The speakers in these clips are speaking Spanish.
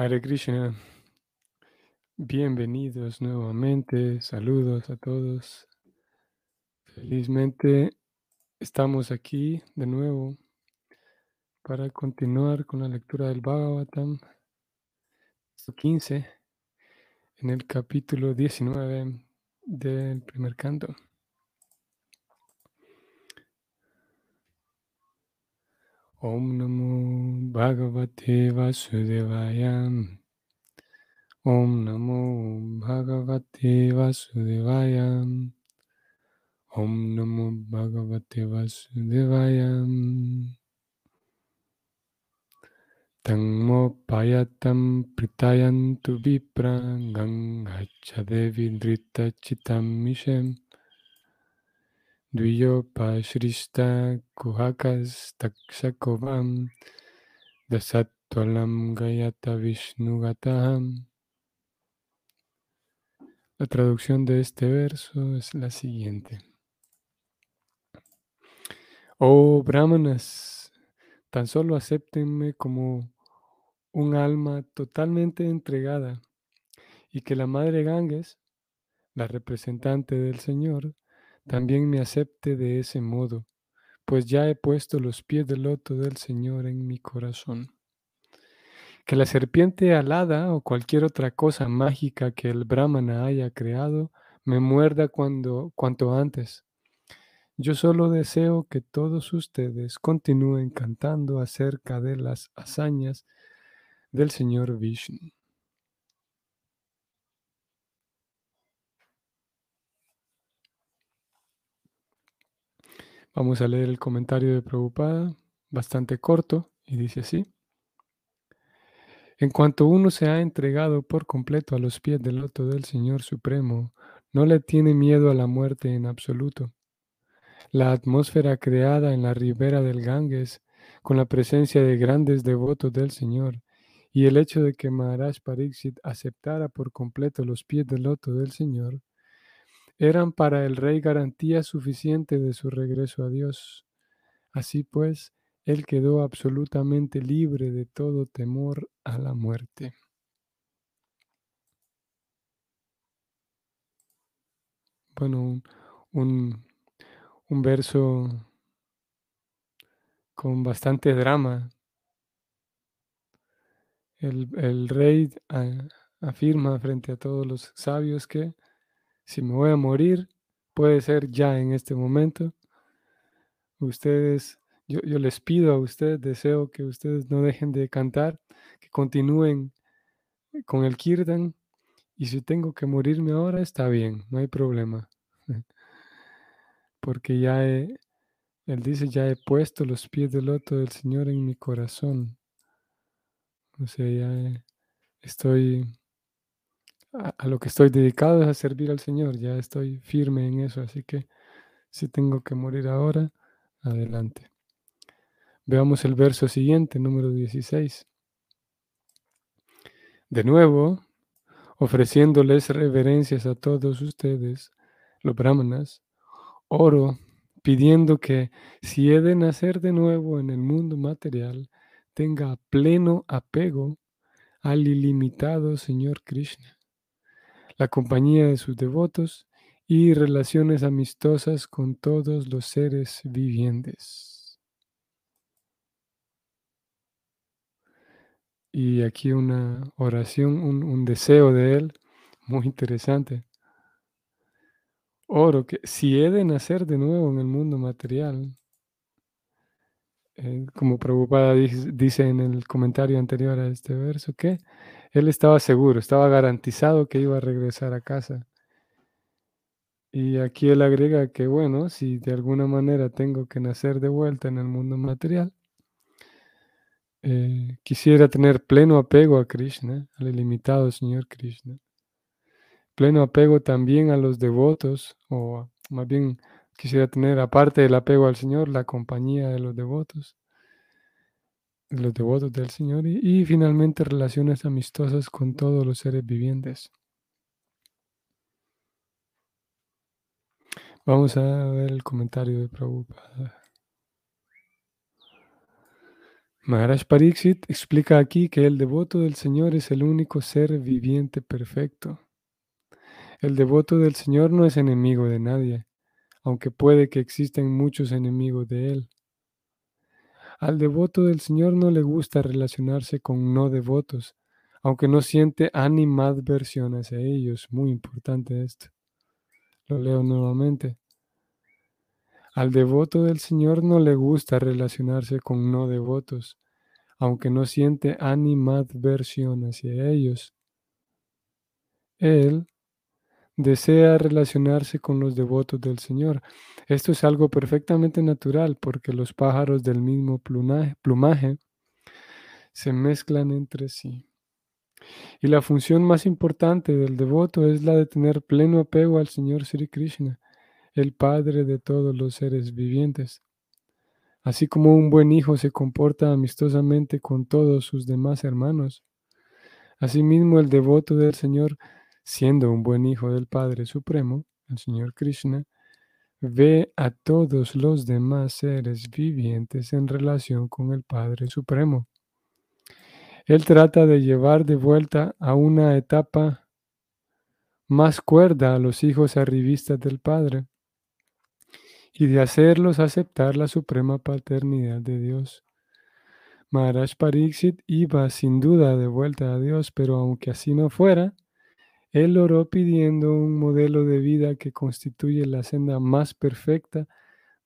Hare Krishna, bienvenidos nuevamente, saludos a todos. Felizmente estamos aquí de nuevo para continuar con la lectura del Bhagavatam 15 en el capítulo 19 del primer canto. Om Namo Bhagavate Vasudevaya. Om Namo Bhagavate Vasudevaya. Om Namo Bhagavate Vasudevaya. Tangmo payatam pritayantu vipra gangachadevi drita chitam mishem. Duyo pashrista kuhakas takshakovam dasatvalam gayata vishnugataham. La traducción de este verso es la siguiente. Oh brahmanas, tan solo acéptenme como un alma totalmente entregada y que la madre Ganges, la representante del Señor, también me acepte de ese modo, pues ya he puesto los pies del loto del Señor en mi corazón. Que la serpiente alada o cualquier otra cosa mágica que el Brahmana haya creado me muerda cuando, cuanto antes. Yo solo deseo que todos ustedes continúen cantando acerca de las hazañas del Señor Vishnu. Vamos a leer el comentario de Prabhupada, bastante corto, y dice así. En cuanto uno se ha entregado por completo a los pies del loto del Señor Supremo, no le tiene miedo a la muerte en absoluto. La atmósfera creada en la ribera del Ganges, con la presencia de grandes devotos del Señor, y el hecho de que Maharaj Pariksit aceptara por completo los pies del loto del Señor, eran para el rey garantía suficiente de su regreso a Dios. Así pues, él quedó absolutamente libre de todo temor a la muerte. Bueno, un, un verso con bastante drama. El, el rey afirma frente a todos los sabios que si me voy a morir, puede ser ya en este momento. Ustedes, yo, les pido a ustedes, deseo que ustedes no dejen de cantar, que continúen con el kirtan. Y si tengo que morirme ahora, está bien, no hay problema. Porque ya he, él dice, ya he puesto los pies del loto del Señor en mi corazón. O sea, ya estoy, a, lo que estoy dedicado es a servir al Señor, ya estoy firme en eso, así que si tengo que morir ahora, adelante. Veamos el verso siguiente, número 16. De nuevo, ofreciéndoles reverencias a todos ustedes, los brahmanas, oro pidiendo que si he de nacer de nuevo en el mundo material, tenga pleno apego al ilimitado Señor Krishna, la compañía de sus devotos y relaciones amistosas con todos los seres vivientes. Y aquí una oración, un, deseo de él muy interesante. Oro que si he de nacer de nuevo en el mundo material, eh, como Prabhupada dice, dice, en el comentario anterior a este verso, que él estaba seguro, estaba garantizado que iba a regresar a casa. Y aquí él agrega que, bueno, si de alguna manera tengo que nacer de vuelta en el mundo material, eh, quisiera tener pleno apego a Krishna, al ilimitado Señor Krishna pleno apego también a los devotos, o más bien quisiera tener, aparte del apego al Señor, la compañía de los devotos, los devotos del Señor, y, y finalmente relaciones amistosas con todos los seres vivientes. Vamos a ver el comentario de Prabhupada. Maharaj Pariksit explica aquí que el devoto del Señor es el único ser viviente perfecto. El devoto del Señor no es enemigo de nadie, aunque puede que existen muchos enemigos de él. Al devoto del Señor no le gusta relacionarse con no devotos, aunque no siente animadversión hacia ellos. Muy importante esto. Lo leo nuevamente. Al devoto del Señor no le gusta relacionarse con no devotos, aunque no siente animadversión hacia ellos. Él desea relacionarse con los devotos del Señor. Esto es algo perfectamente natural porque los pájaros del mismo plumaje, se mezclan entre sí. Y la función más importante del devoto es la de tener pleno apego al Señor Sri Krishna, el Padre de todos los seres vivientes. Así como un buen hijo se comporta amistosamente con todos sus demás hermanos, asimismo el devoto del Señor, siendo un buen hijo del Padre Supremo, el Señor Krishna, ve a todos los demás seres vivientes en relación con el Padre Supremo. Él trata de llevar de vuelta a una etapa más cuerda a los hijos arribistas del Padre y de hacerlos aceptar la suprema paternidad de Dios. Maharaj Pariksit iba sin duda de vuelta a Dios, pero aunque así no fuera, él oró pidiendo un modelo de vida que constituye la senda más perfecta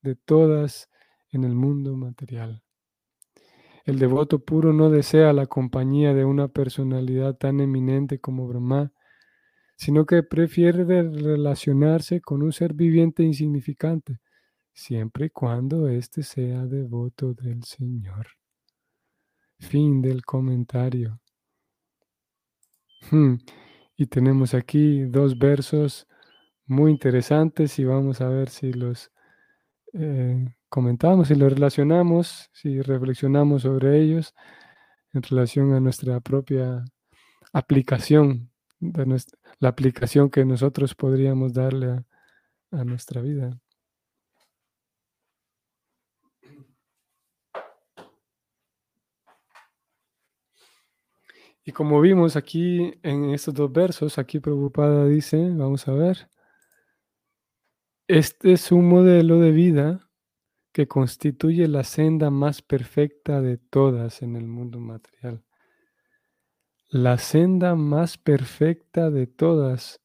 de todas en el mundo material. El devoto puro no desea la compañía de una personalidad tan eminente como Brahma, sino que prefiere relacionarse con un ser viviente insignificante, siempre y cuando éste sea devoto del Señor. Fin del comentario. Hmm, y tenemos aquí dos versos muy interesantes y vamos a ver si los eh, comentamos y lo relacionamos, si reflexionamos sobre ellos en relación a nuestra propia aplicación, de la aplicación que nosotros podríamos darle a, nuestra vida. Y como vimos aquí en estos dos versos, aquí preocupada dice, vamos a ver, este es un modelo de vida que constituye la senda más perfecta de todas en el mundo material. La senda más perfecta de todas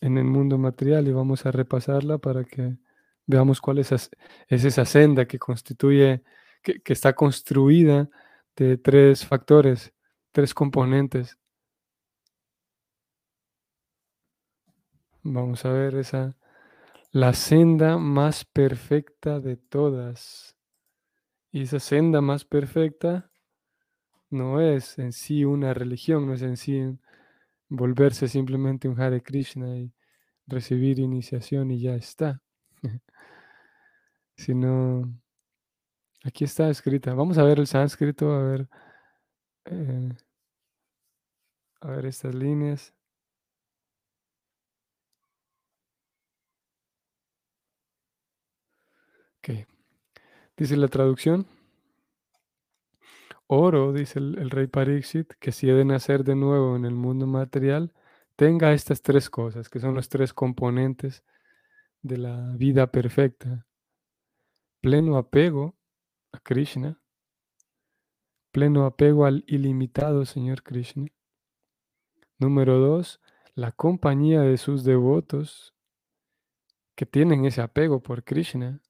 en el mundo material y vamos a repasarla para que veamos cuál es, esa senda que constituye, que, que está construida de tres factores, tres componentes. Vamos a ver esa, la senda más perfecta de todas. Y esa senda más perfecta no es en sí una religión, no es en sí volverse simplemente un Hare Krishna y recibir iniciación y ya está. Sino, aquí está escrita. Vamos a ver el sánscrito, a ver, eh, a ver estas líneas. Dice la traducción. Oro, dice el, rey Pariksit, que si he de nacer de nuevo en el mundo material, tenga estas tres cosas, que son los tres componentes de la vida perfecta. Pleno apego a Krishna, pleno apego al ilimitado Señor Krishna. Número dos, la compañía de sus devotos que tienen ese apego por Krishna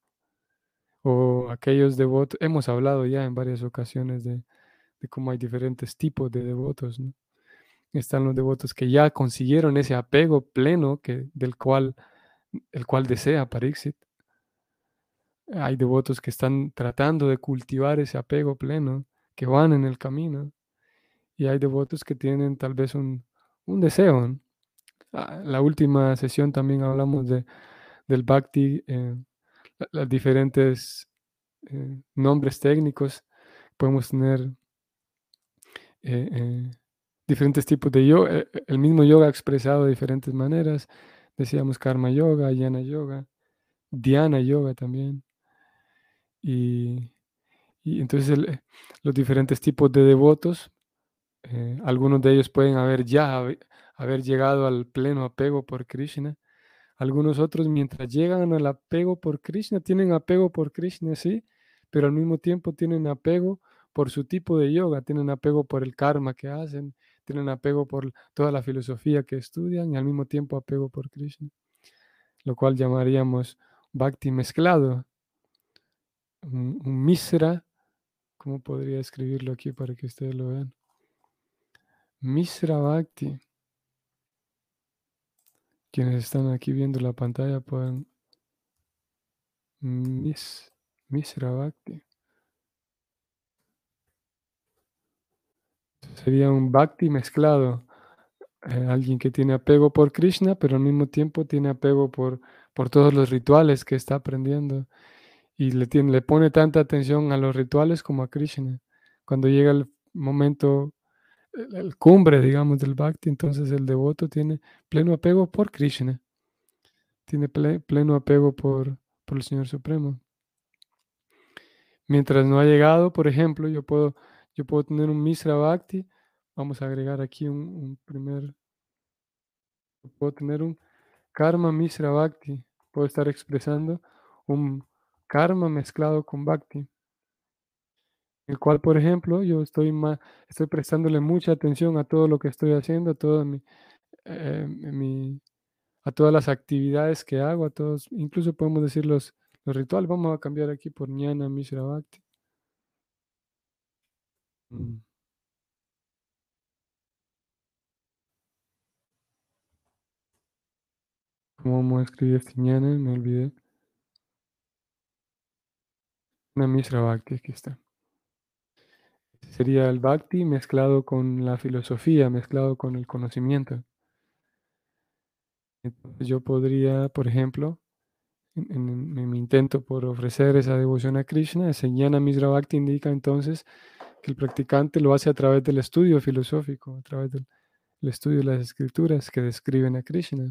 o aquellos devotos, hemos hablado ya en varias ocasiones de, cómo hay diferentes tipos de devotos. Están los devotos que ya consiguieron ese apego pleno que, del cual, el cual desea Parixit. Hay devotos que están tratando de cultivar ese apego pleno, que van en el camino. Y hay devotos que tienen tal vez un, deseo. Ah, la última sesión también hablamos de, del bhakti. Eh, las diferentes eh, nombres técnicos. Podemos tener eh, eh, diferentes tipos de yoga, el mismo yoga expresado de diferentes maneras. Decíamos karma yoga, yana yoga, dhyana yoga también. Y, Y entonces el, los diferentes tipos de devotos, eh, algunos de ellos pueden haber ya haber llegado al pleno apego por Krishna. Algunos otros, mientras llegan al apego por Krishna, tienen apego por Krishna, sí, pero al mismo tiempo tienen apego por su tipo de yoga, tienen apego por el karma que hacen, tienen apego por toda la filosofía que estudian y al mismo tiempo apego por Krishna, lo cual llamaríamos bhakti mezclado, un, misra, ¿cómo podría escribirlo aquí para que ustedes lo vean? Misra bhakti. Quienes están aquí viendo la pantalla pueden mis, misra bhakti. Sería un bhakti mezclado. Eh, alguien que tiene apego por Krishna, pero al mismo tiempo tiene apego por, por todos los rituales que está aprendiendo. Y le, tiene, le pone tanta atención a los rituales como a Krishna. Cuando llega el momento, el, cumbre, digamos, del bhakti, entonces el devoto tiene pleno apego por Krishna. Tiene ple, pleno apego por, por el Señor Supremo. Mientras no ha llegado, por ejemplo, yo puedo yo puedo tener un Misra Bhakti. Vamos a agregar aquí un, un primer. Puedo tener un Karma Misra Bhakti. Puedo estar expresando un karma mezclado con Bhakti. El cual, por ejemplo, yo estoy, más, estoy prestándole mucha atención a todo lo que estoy haciendo, a, todo mi, eh, mi, a todas las actividades que hago, a todos, incluso podemos decir los, los rituales. Vamos a cambiar aquí por Jnana Mishra Bhakti. Mm. ¿Cómo vamos a escribir este ñana? Me olvidé. Una misra bhakti, aquí está. Sería el bhakti mezclado con la filosofía, mezclado con el conocimiento. Yo podría, por ejemplo, en, mi intento por ofrecer esa devoción a Krishna, ese jnana misra bhakti indica entonces que el practicante lo hace a través del estudio filosófico, a través del estudio de las escrituras que describen a Krishna.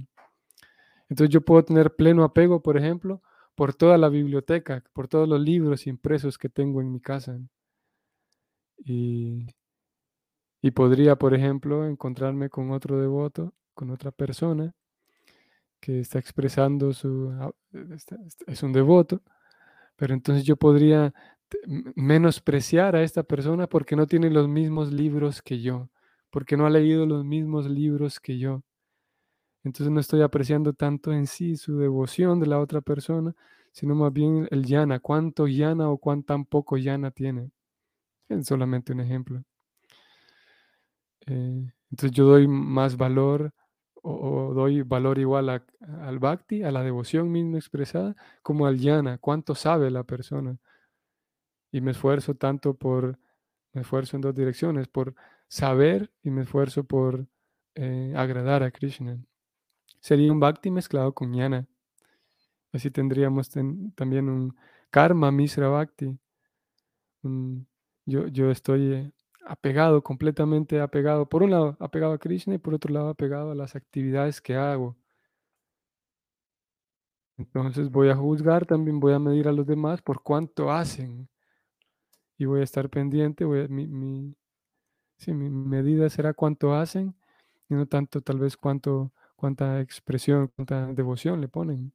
Entonces yo puedo tener pleno apego, por ejemplo, por toda la biblioteca, por todos los libros impresos que tengo en mi casa. Y, y podría, por ejemplo, encontrarme con otro devoto, con otra persona que está expresando su... es un devoto, pero entonces yo podría menospreciar a esta persona porque no tiene los mismos libros que yo, porque no ha leído los mismos libros que yo. Entonces no estoy apreciando tanto en sí su devoción de la otra persona, sino más bien el yana, cuánto yana o cuán tan poco yana tiene. Es solamente un ejemplo. Eh, entonces yo doy más valor o, doy valor igual al bhakti, a la devoción misma expresada, como al yana, cuánto sabe la persona y me esfuerzo tanto por, me esfuerzo en dos direcciones, por saber y me esfuerzo por eh, agradar a Krishna. Sería un bhakti mezclado con jnana. Así tendríamos ten, también un karma misra bhakti. Yo, yo estoy eh, apegado, completamente apegado, por un lado apegado a Krishna y por otro lado apegado a las actividades que hago. Entonces voy a juzgar, también voy a medir a los demás por cuánto hacen y voy a estar pendiente, voy mi, mi, sí, mi medida será cuánto hacen y no tanto tal vez cuánto, cuánta expresión, cuánta devoción le ponen.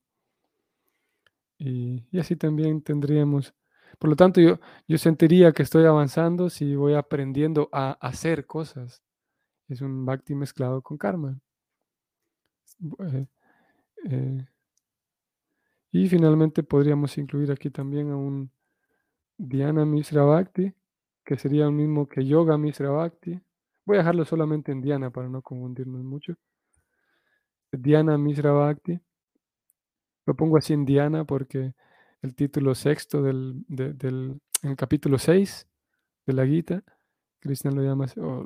Y, así también tendríamos, por lo tanto yo, yo sentiría que estoy avanzando si voy aprendiendo a hacer cosas. Es un bhakti mezclado con karma. Eh, eh, y finalmente podríamos incluir aquí también a un Dhyana Misra Bhakti, que sería lo mismo que Yoga Misra Bhakti. Voy a dejarlo solamente en Dhyana para no confundirnos mucho. Dhyana Misra Bhakti. Lo pongo así en Dhyana porque el título sexto del, de, del en el capítulo 6 de la Gita, Krishna lo llama, o,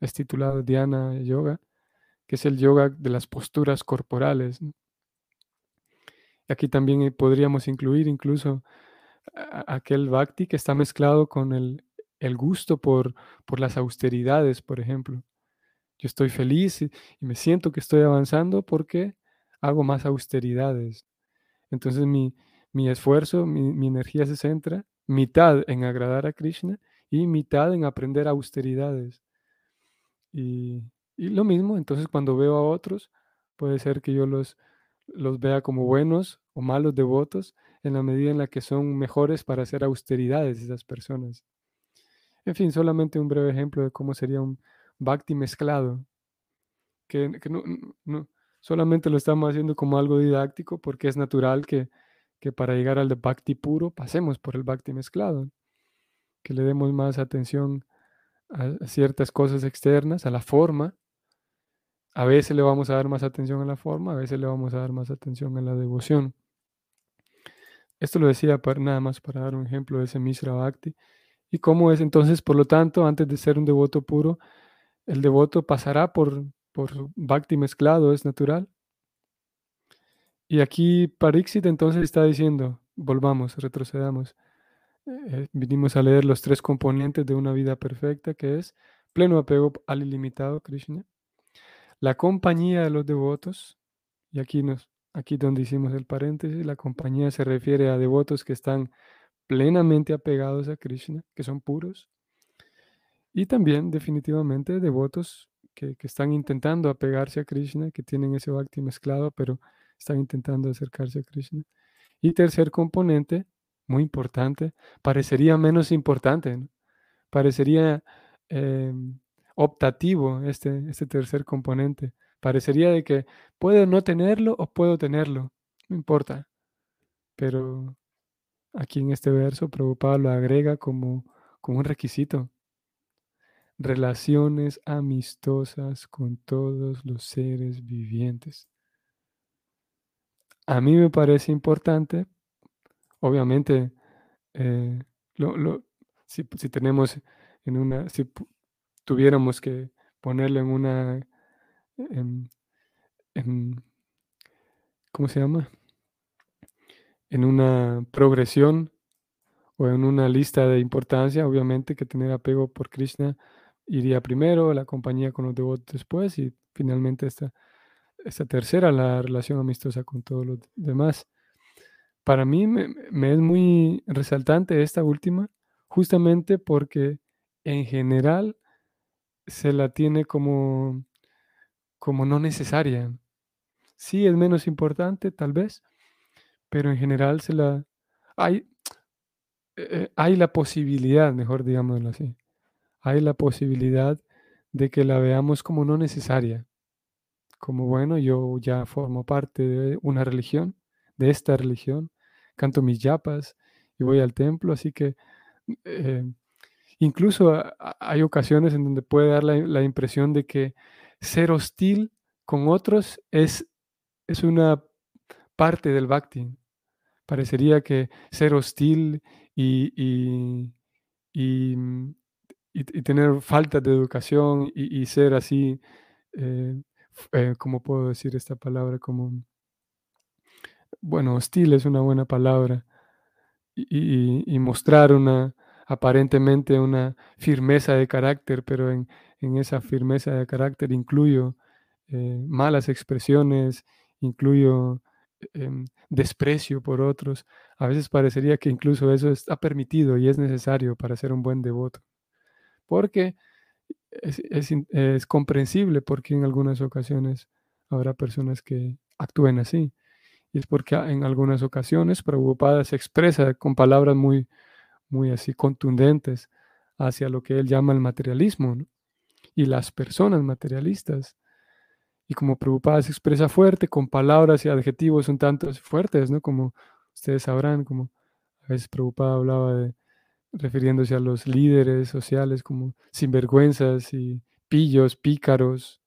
es titulado Dhyana Yoga, que es el yoga de las posturas corporales. Aquí también podríamos incluir incluso aquel bhakti que está mezclado con el, el gusto por, por, las austeridades, por ejemplo. Yo estoy feliz y, y, me siento que estoy avanzando porque hago más austeridades. Entonces mi, mi esfuerzo, mi, mi, energía se centra, mitad en agradar a Krishna y mitad en aprender austeridades. Y, lo mismo, entonces cuando veo a otros, puede ser que yo los, los vea como buenos o malos devotos en la medida en la que son mejores para hacer austeridades esas personas. En fin, solamente un breve ejemplo de cómo sería un bhakti mezclado, que, no, solamente lo estamos haciendo como algo didáctico porque es natural que, para llegar al de bhakti puro pasemos por el bhakti mezclado, que le demos más atención a ciertas cosas externas, a la forma. A veces le vamos a dar más atención a la forma, a veces le vamos a dar más atención a la devoción. Esto lo decía para, nada más para dar un ejemplo de ese Mishra Bhakti. ¿Y cómo es entonces, por lo tanto, antes de ser un devoto puro, el devoto pasará por, por Bhakti mezclado, es natural? Y aquí Parixit entonces está diciendo, volvamos, retrocedamos. Eh, vinimos a leer los tres componentes de una vida perfecta, que es pleno apego al ilimitado Krishna, la compañía de los devotos, y aquí, nos, aquí donde hicimos el paréntesis, la compañía se refiere a devotos que están plenamente apegados a Krishna, que son puros, y también definitivamente devotos que, que, están intentando apegarse a Krishna, que tienen ese bhakti mezclado, pero están intentando acercarse a Krishna. Y tercer componente, muy importante, parecería menos importante, parecería em, optativo este, este tercer componente. Parecería de que puedo no tenerlo o puedo tenerlo, no importa. Pero aquí en este verso, Prabhupada lo agrega como, como un requisito. Relaciones amistosas con todos los seres vivientes. A mí me parece importante obviamente, eh, si, tenemos en una, si tuviéramos que ponerlo en una, ¿cómo se llama? En una progresión o en una lista de importancia, obviamente que tener apego por Krishna iría primero, la compañía con los devotos después y finalmente esta, esta tercera, la relación amistosa con todos los demás. Para mí me, es muy resaltante esta última, justamente porque en general se la tiene como, como no necesaria. Sí, es menos importante, tal vez, pero en general se la... Hay, eh, hay la posibilidad, mejor digámoslo así, hay la posibilidad de que la veamos como no necesaria. Como bueno, yo ya formo parte de una religión, de esta religión, canto mis yapas y voy al templo, así que eh, incluso hay ocasiones en donde puede dar la, impresión de que ser hostil con otros es, es una parte del bhakti. Parecería que ser hostil y, y, mm, tener falta de educación y, ser así, eh, eh, ¿cómo puedo decir esta palabra? Como bueno, hostil es una buena palabra, y, mostrar una, aparentemente una firmeza de carácter, pero en, esa firmeza de carácter incluyo eh, malas expresiones, incluyo em, desprecio por otros. A veces parecería que incluso eso está permitido y es necesario para ser un buen devoto, porque es, es comprensible porque en algunas ocasiones habrá personas que actúen así. Y es porque en algunas ocasiones Prabhupada se expresa con palabras muy, muy así contundentes hacia lo que él llama el materialismo y las personas materialistas. Y como Prabhupada se expresa fuerte, con palabras y adjetivos un tanto fuertes, ¿no? Como ustedes sabrán, como a veces Prabhupada hablaba de, refiriéndose a los líderes sociales como sinvergüenzas y pillos, pícaros,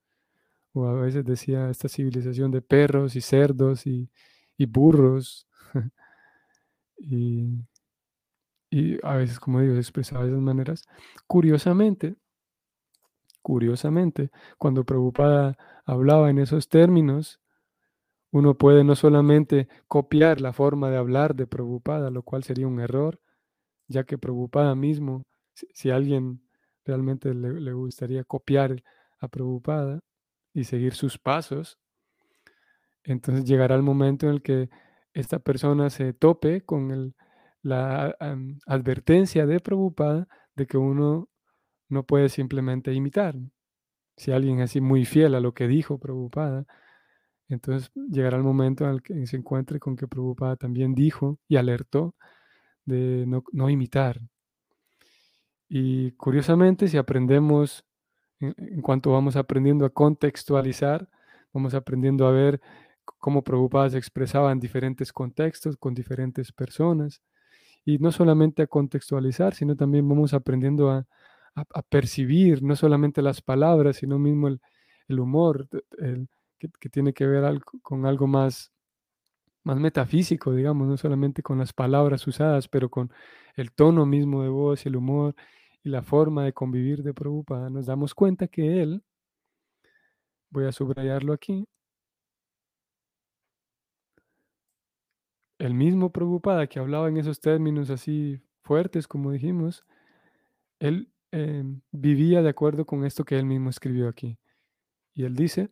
o a veces decía esta civilización de perros y cerdos y, y burros. y, a veces, como digo, expresaba de esas maneras. Curiosamente, curiosamente, cuando Prabhupada hablaba en esos términos, uno puede no solamente copiar la forma de hablar de Prabhupada, lo cual sería un error, ya que Prabhupada mismo, si, a alguien realmente le, le, gustaría copiar a Prabhupada y seguir sus pasos, entonces llegará el momento en el que esta persona se tope con el, la advertencia de Prabhupada de que uno no puede simplemente imitar. Si alguien es así muy fiel a lo que dijo Prabhupada, entonces llegará el momento en el que se encuentre con que Prabhupada también dijo y alertó de no, imitar. Y curiosamente, si aprendemos, en, cuanto vamos aprendiendo a contextualizar, vamos aprendiendo a ver cómo Prabhupada se expresaba en diferentes contextos, con diferentes personas. Y no solamente a contextualizar, sino también vamos aprendiendo a, a- percibir no solamente las palabras, sino mismo el, el humor, el- que, tiene que ver con algo más, más metafísico, digamos, no solamente con las palabras usadas, pero con el tono mismo de voz el humor y la forma de convivir de Prabhupada. Nos damos cuenta que él, voy a subrayarlo aquí, el mismo Prabhupada que hablaba en esos términos así fuertes, como dijimos, él em, vivía de acuerdo con esto que él mismo escribió aquí. Y él dice,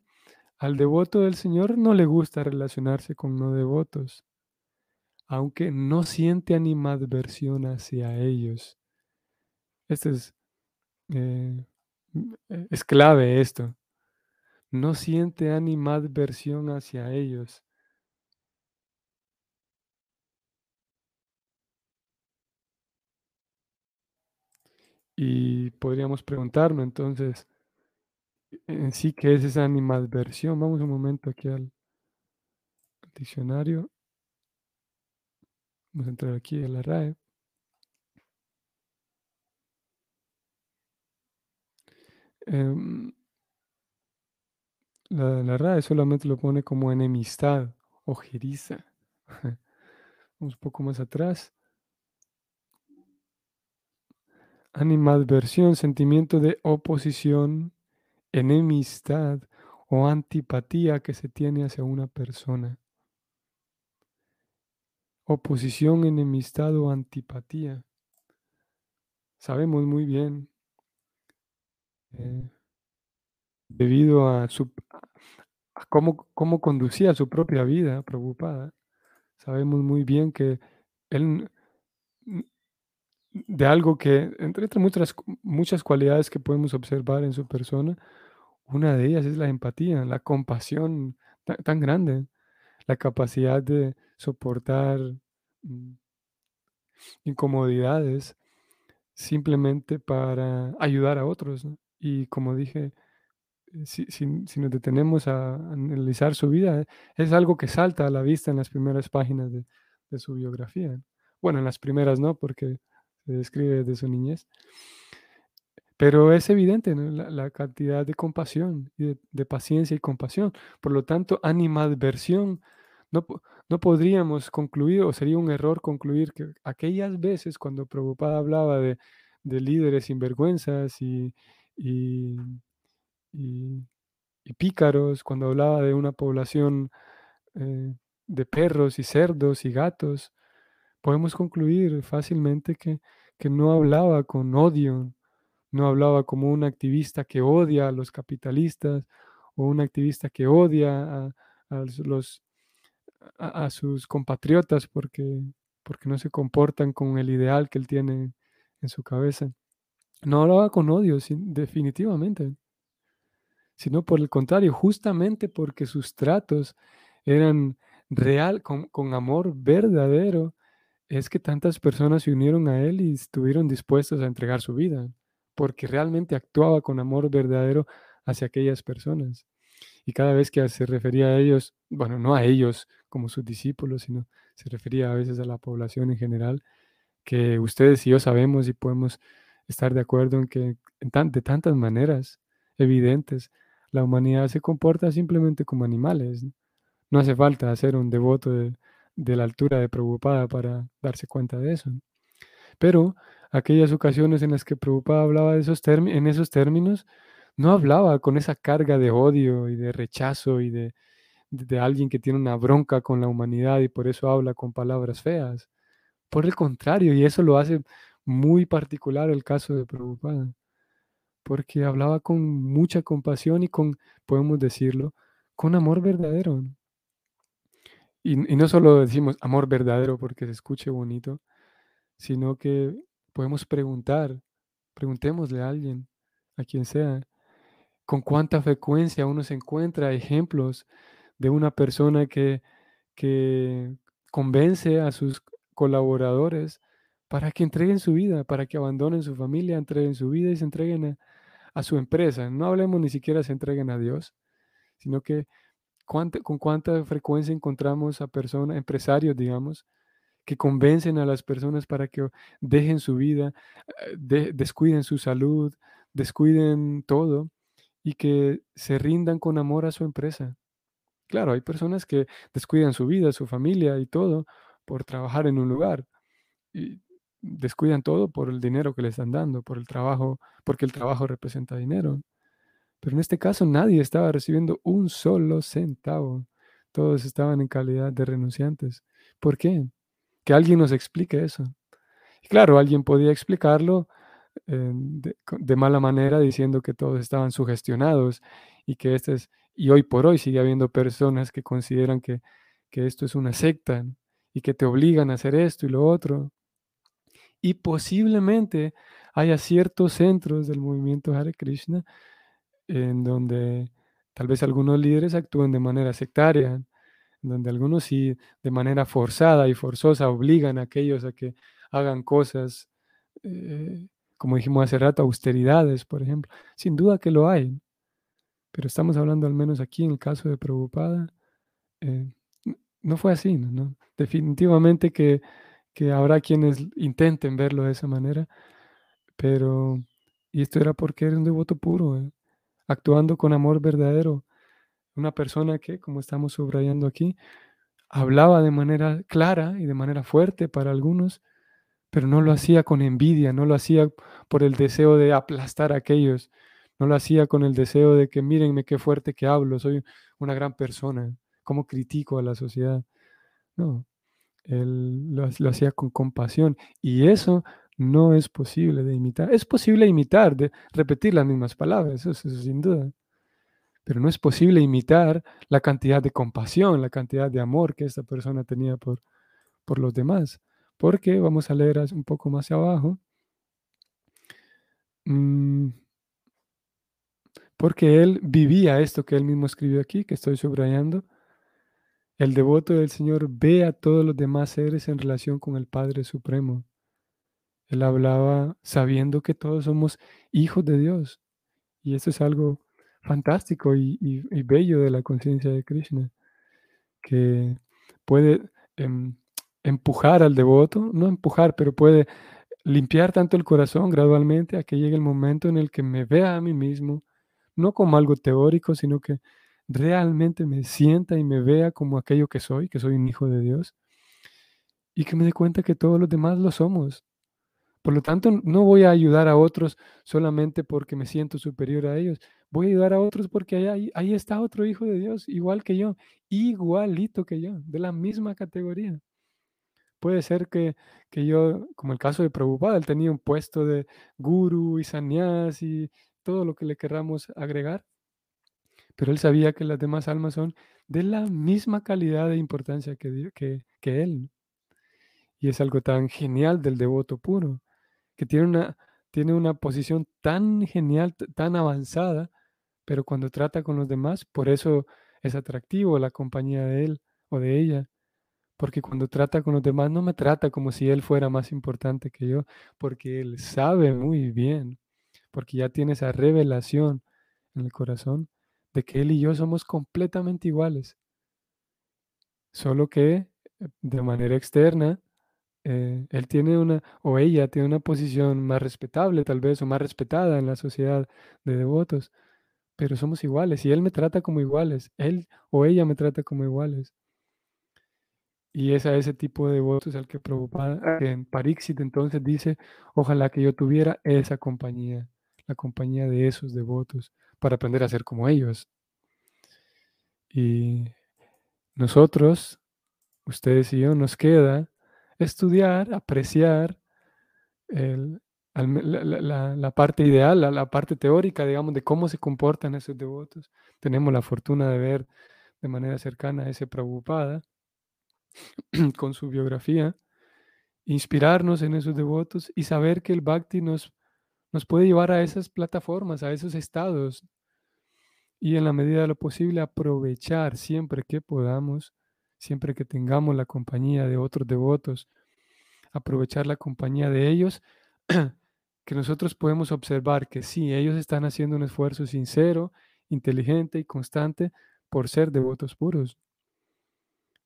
al devoto del Señor no le gusta relacionarse con no devotos, aunque no siente animadversión hacia ellos. Este es, eh, m- eh, es clave esto. No siente animadversión hacia ellos. Y podríamos preguntarnos entonces, en sí, ¿qué es esa animadversión? Vamos un momento aquí al diccionario. Vamos a entrar aquí a la RAE. Em, la, la RAE solamente lo pone como enemistad, ojeriza. Vamos un poco más atrás. Animadversión, sentimiento de oposición, enemistad o antipatía que se tiene hacia una persona. Oposición, enemistad o antipatía. Sabemos muy bien, eh, debido a, su, a cómo, cómo conducía su propia vida preocupada, sabemos muy bien que él de algo que, entre, entre muchas, muchas cualidades que podemos observar en su persona, una de ellas es la empatía, la compasión ta- tan, grande, la capacidad de soportar mm, incomodidades simplemente para ayudar a otros. Y como dije, eh, si, si- nos detenemos a analizar su vida, es algo que salta a la vista en las primeras páginas de, de su biografía. Bueno, en las primeras no, porque se describe de su niñez. Pero es evidente la, cantidad de compasión de, paciencia y compasión. Por lo tanto, animadversión, no, no podríamos concluir, o sería un error concluir que aquellas veces cuando Prabhupada hablaba de, de líderes sinvergüenzas y, y, y- y pícaros, cuando hablaba de una población eh, de perros y cerdos y gatos, podemos concluir fácilmente que, que no hablaba con odio, no hablaba como un activista que odia a los capitalistas o un activista que odia a, sus compatriotas porque, porque no se comportan con el ideal que él tiene en su cabeza. No hablaba con odio, sin- definitivamente, sino por el contrario, justamente porque sus tratos eran real, con, con amor verdadero, es que tantas personas se unieron a él y estuvieron dispuestos a entregar su vida, porque realmente actuaba con amor verdadero hacia aquellas personas. Y cada vez que se refería a ellos, bueno, no a ellos como sus discípulos, sino se refería a veces a la población en general, que ustedes y yo sabemos y podemos estar de acuerdo en que en de tantas maneras evidentes, la humanidad se comporta simplemente como animales. ¿no? Hace falta ser un devoto de, de la altura de Prabhupada para darse cuenta de eso. Pero aquellas ocasiones en las que Prabhupada hablaba de esos en esos términos, no hablaba con esa carga de odio y de rechazo y de, de, de alguien que tiene una bronca con la humanidad y por eso habla con palabras feas. Por el contrario, y eso lo hace muy particular el caso de Prabhupada, porque hablaba con mucha compasión y con, podemos decirlo, con amor verdadero. Y, y no solo decimos amor verdadero porque se escuche bonito, sino que podemos preguntar, preguntémosle a alguien, a quien sea, con cuánta frecuencia uno se encuentra ejemplos de una persona que, que convence a sus colaboradores para que entreguen su vida, para que abandonen su familia, entreguen su vida y se entreguen a, a su empresa. No hablemos ni siquiera se entreguen a Dios, sino que con cuánta frecuencia encontramos a personas, empresarios, digamos, que convencen a las personas para que dejen su vida, eh, descuiden su salud, descuiden todo y que se rindan con amor a su empresa. Claro, hay personas que descuidan su vida, su familia y todo por trabajar en un lugar. Y descuidan todo por el dinero que le están dando, por el trabajo, porque el trabajo representa dinero. Pero en este caso nadie estaba recibiendo un solo centavo. Todos estaban en calidad de renunciantes. ¿Por qué? Que alguien nos explique eso. Claro, alguien podía explicarlo eh, de, mala manera diciendo que todos estaban sugestionados y que este es, y hoy por hoy sigue habiendo personas que consideran que, que esto es una secta y que te obligan a hacer esto y lo otro. Y posiblemente haya ciertos centros del movimiento Hare Krishna en donde tal vez algunos líderes actúen de manera sectaria, donde algunos sí de manera forzada y forzosa obligan a aquellos a que hagan cosas, eh, como dijimos hace rato, austeridades, por ejemplo. Sin duda que lo hay, pero estamos hablando al menos aquí en el caso de Prabhupada, eh, no fue así, ¿no? Definitivamente que, que habrá quienes intenten verlo de esa manera, pero, y esto era porque era un devoto puro, ¿eh? actuando con amor verdadero. Una persona que, como estamos subrayando aquí, hablaba de manera clara y de manera fuerte para algunos, pero no lo hacía con envidia, no lo hacía por el deseo de aplastar a aquellos, no lo hacía con el deseo de que mírenme qué fuerte que hablo, soy una gran persona, cómo critico a la sociedad. No, él lo, lo hacía con compasión y eso no es posible de imitar. Es posible imitar, de repetir las mismas palabras, eso, sin duda. Pero no es posible imitar la cantidad de compasión, la cantidad de amor que esta persona tenía por, por los demás. Porque, vamos a leer un poco más abajo, mm, porque él vivía esto que él mismo escribió aquí, que estoy subrayando. El devoto del Señor ve a todos los demás seres en relación con el Padre Supremo. Él hablaba sabiendo que todos somos hijos de Dios. Y eso es algo fantástico y, bello de la conciencia de Krishna, que puede em, empujar al devoto, no empujar, pero puede limpiar tanto el corazón gradualmente a que llegue el momento en el que me vea a mí mismo, no como algo teórico, sino que realmente me sienta y me vea como aquello que soy, que soy un hijo de Dios, y que me dé cuenta que todos los demás lo somos, por lo tanto, no voy a ayudar a otros solamente porque me siento superior a ellos. Voy a ayudar a otros porque ahí, ahí está otro hijo de Dios, igual que yo, igualito que yo, de la misma categoría. Puede ser que, yo, como el caso de Prabhupada, él tenía un puesto de guru y sannyas y todo lo que le querramos agregar, pero él sabía que las demás almas son de la misma calidad e importancia que, que, que él. Y es algo tan genial del devoto puro que tiene una, tiene una posición tan genial, tan avanzada, pero cuando trata con los demás, por eso es atractivo la compañía de él o de ella, porque cuando trata con los demás no me trata como si él fuera más importante que yo, porque él sabe muy bien, porque ya tiene esa revelación en el corazón de que él y yo somos completamente iguales, solo que eh, de manera externa eh, él tiene una, o ella tiene una posición más respetable tal vez, o más respetada en la sociedad de devotos, pero somos iguales y él me trata como iguales, él o ella me trata como iguales. Y es a ese tipo de devotos al que Prabhupada, en Parixit entonces dice, ojalá que yo tuviera esa compañía, la compañía de esos devotos, para aprender a ser como ellos. Y nosotros, ustedes y yo, nos queda estudiar, apreciar la, parte ideal, la, parte teórica, digamos, de cómo se comportan esos devotos. Tenemos la fortuna de ver de manera cercana a ese Prabhupada con su biografía inspirarnos en esos devotos y saber que el bhakti nos, nos puede llevar a esas plataformas, a esos estados y en la medida de lo posible aprovechar siempre que podamos, siempre que tengamos la compañía de otros devotos, aprovechar la compañía de ellos, que nosotros podemos observar que sí, ellos están haciendo un esfuerzo sincero, inteligente y constante por ser devotos puros.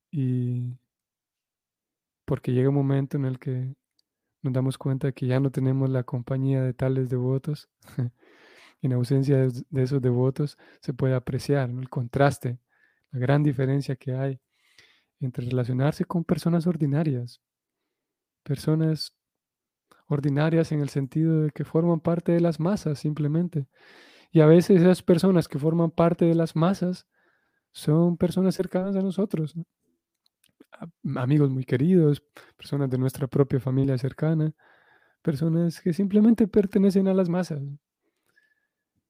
Y porque llega un momento en el que nos damos cuenta que ya no tenemos la compañía de tales devotos. en ausencia de, esos devotos se puede apreciar el contraste, la gran diferencia que hay entre relacionarse con personas ordinarias, personas ordinarias en el sentido de que forman parte de las masas simplemente. Y a veces esas personas que forman parte de las masas son personas cercanas a nosotros, amigos muy queridos, personas de nuestra propia familia cercana, personas que simplemente pertenecen a las masas.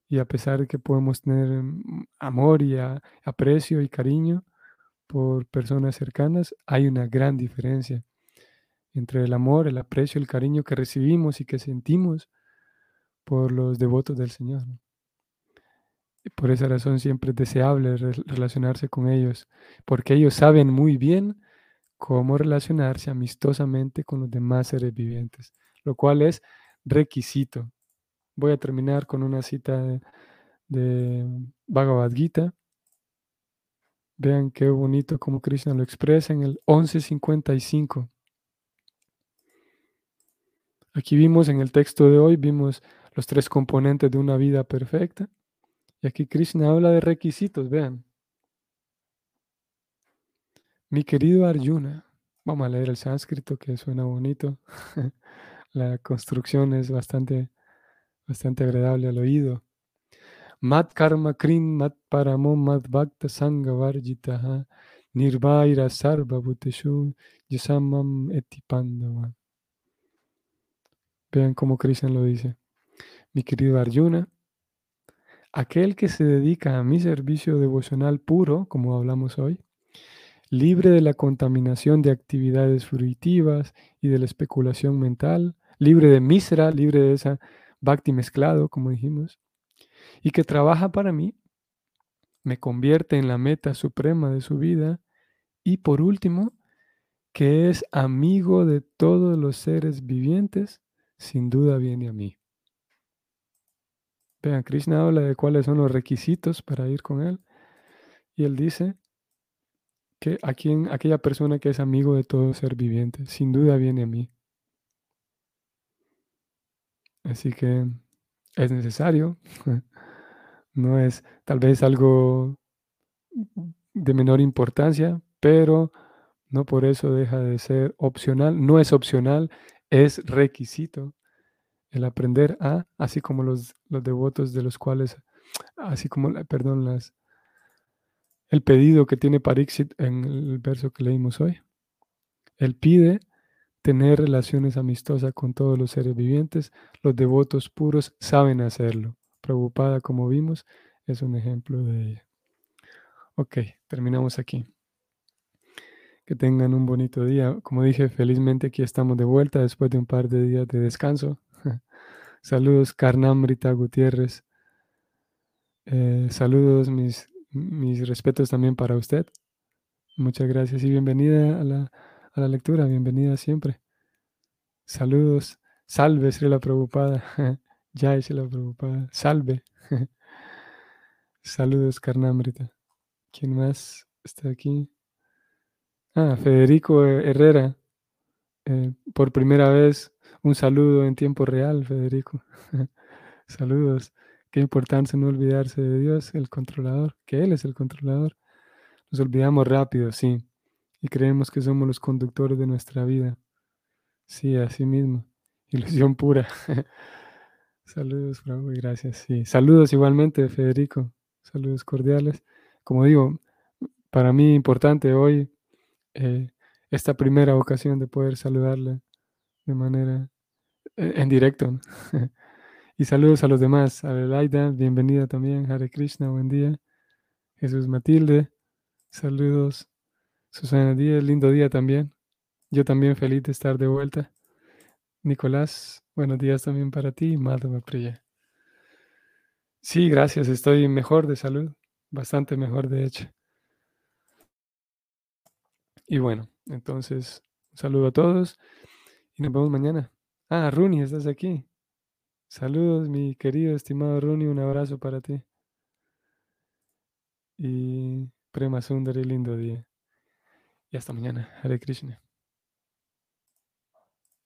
Y a pesar de que podemos tener mm, amor y aprecio y cariño por personas cercanas, hay una gran diferencia entre el amor, el aprecio, el cariño que recibimos y que sentimos por los devotos del Señor. Y por esa razón siempre es deseable relacionarse con ellos, porque ellos saben muy bien cómo relacionarse amistosamente con los demás seres vivientes, lo cual es requisito. Voy a terminar con una cita de, de Bhagavad Gita. Vean qué bonito como Krishna lo expresa en el 1155. Aquí vimos en el texto de hoy, vimos los tres componentes de una vida perfecta. Y aquí Krishna habla de requisitos, vean. Mi querido Arjuna, vamos a leer el sánscrito que suena bonito. La construcción es bastante, bastante agradable al oído. Mat karma krin mat paramo mat bhakta sangha varjitaha nirvaira sarva bhuteshu yasamam etipandava. Vean cómo Krishna lo dice. Mi querido Arjuna, aquel que se dedica a mi servicio devocional puro, como hablamos hoy, libre de la contaminación de actividades fruitivas y de la especulación mental, libre de misra, libre de esa bhakti mezclado, como dijimos, y que trabaja para mí, me convierte en la meta suprema de su vida, y por último, que es amigo de todos los seres vivientes sin duda viene a mí. Vean, Krishna habla de cuáles son los requisitos para ir con él. Y él dice que a quien, aquella persona que es amigo de todo ser viviente, sin duda viene a mí. Así que es necesario. No es tal vez algo de menor importancia, pero no por eso deja de ser opcional. No es opcional, es requisito el aprender a, así como los, los devotos de los cuales, así como, perdón, las, el pedido que tiene Parixit en el verso que leímos hoy. Él pide tener relaciones amistosas con todos los seres vivientes. Los devotos puros saben hacerlo. Preocupada, como vimos, es un ejemplo de ella. Ok, terminamos aquí. Que tengan un bonito día. Como dije, felizmente aquí estamos de vuelta después de un par de días de descanso. saludos, Carnamrita Gutiérrez. Eh, saludos, mis, mis respetos también para usted. Muchas gracias y bienvenida a la, a la lectura, bienvenida siempre. Saludos, salve, Sri la Preocupada. Jai, Sri la Preocupada. Salve. Saludos, Carnamrita. ¿Quién más está aquí? Ah, Federico Herrera. Eh, por primera vez, un saludo en tiempo real, Federico. Saludos. Qué importante no olvidarse de Dios, el controlador, que Él es el controlador. Nos olvidamos rápido, sí, y creemos que somos los conductores de nuestra vida. Sí, así mismo. Ilusión pura. Saludos, Bravo, y gracias. Sí. Saludos igualmente, Federico. Saludos cordiales. Como digo, para mí importante hoy eh, esta primera ocasión de poder saludarle de manera eh, en directo. y saludos a los demás. Adelaida, bienvenida también. Hare Krishna, buen día. Jesús Matilde, saludos. Susana Díaz, lindo día también. Yo también feliz de estar de vuelta. Nicolás, buenos días también para ti, Madhava Priya. Sí, gracias, estoy mejor de salud, bastante mejor de hecho. Y bueno, entonces, un saludo a todos y nos vemos mañana. Ah, Runi, estás aquí. Saludos, mi querido, estimado Runi, un abrazo para ti. Y Prema Sundari, lindo día. Y hasta mañana. Hare Krishna.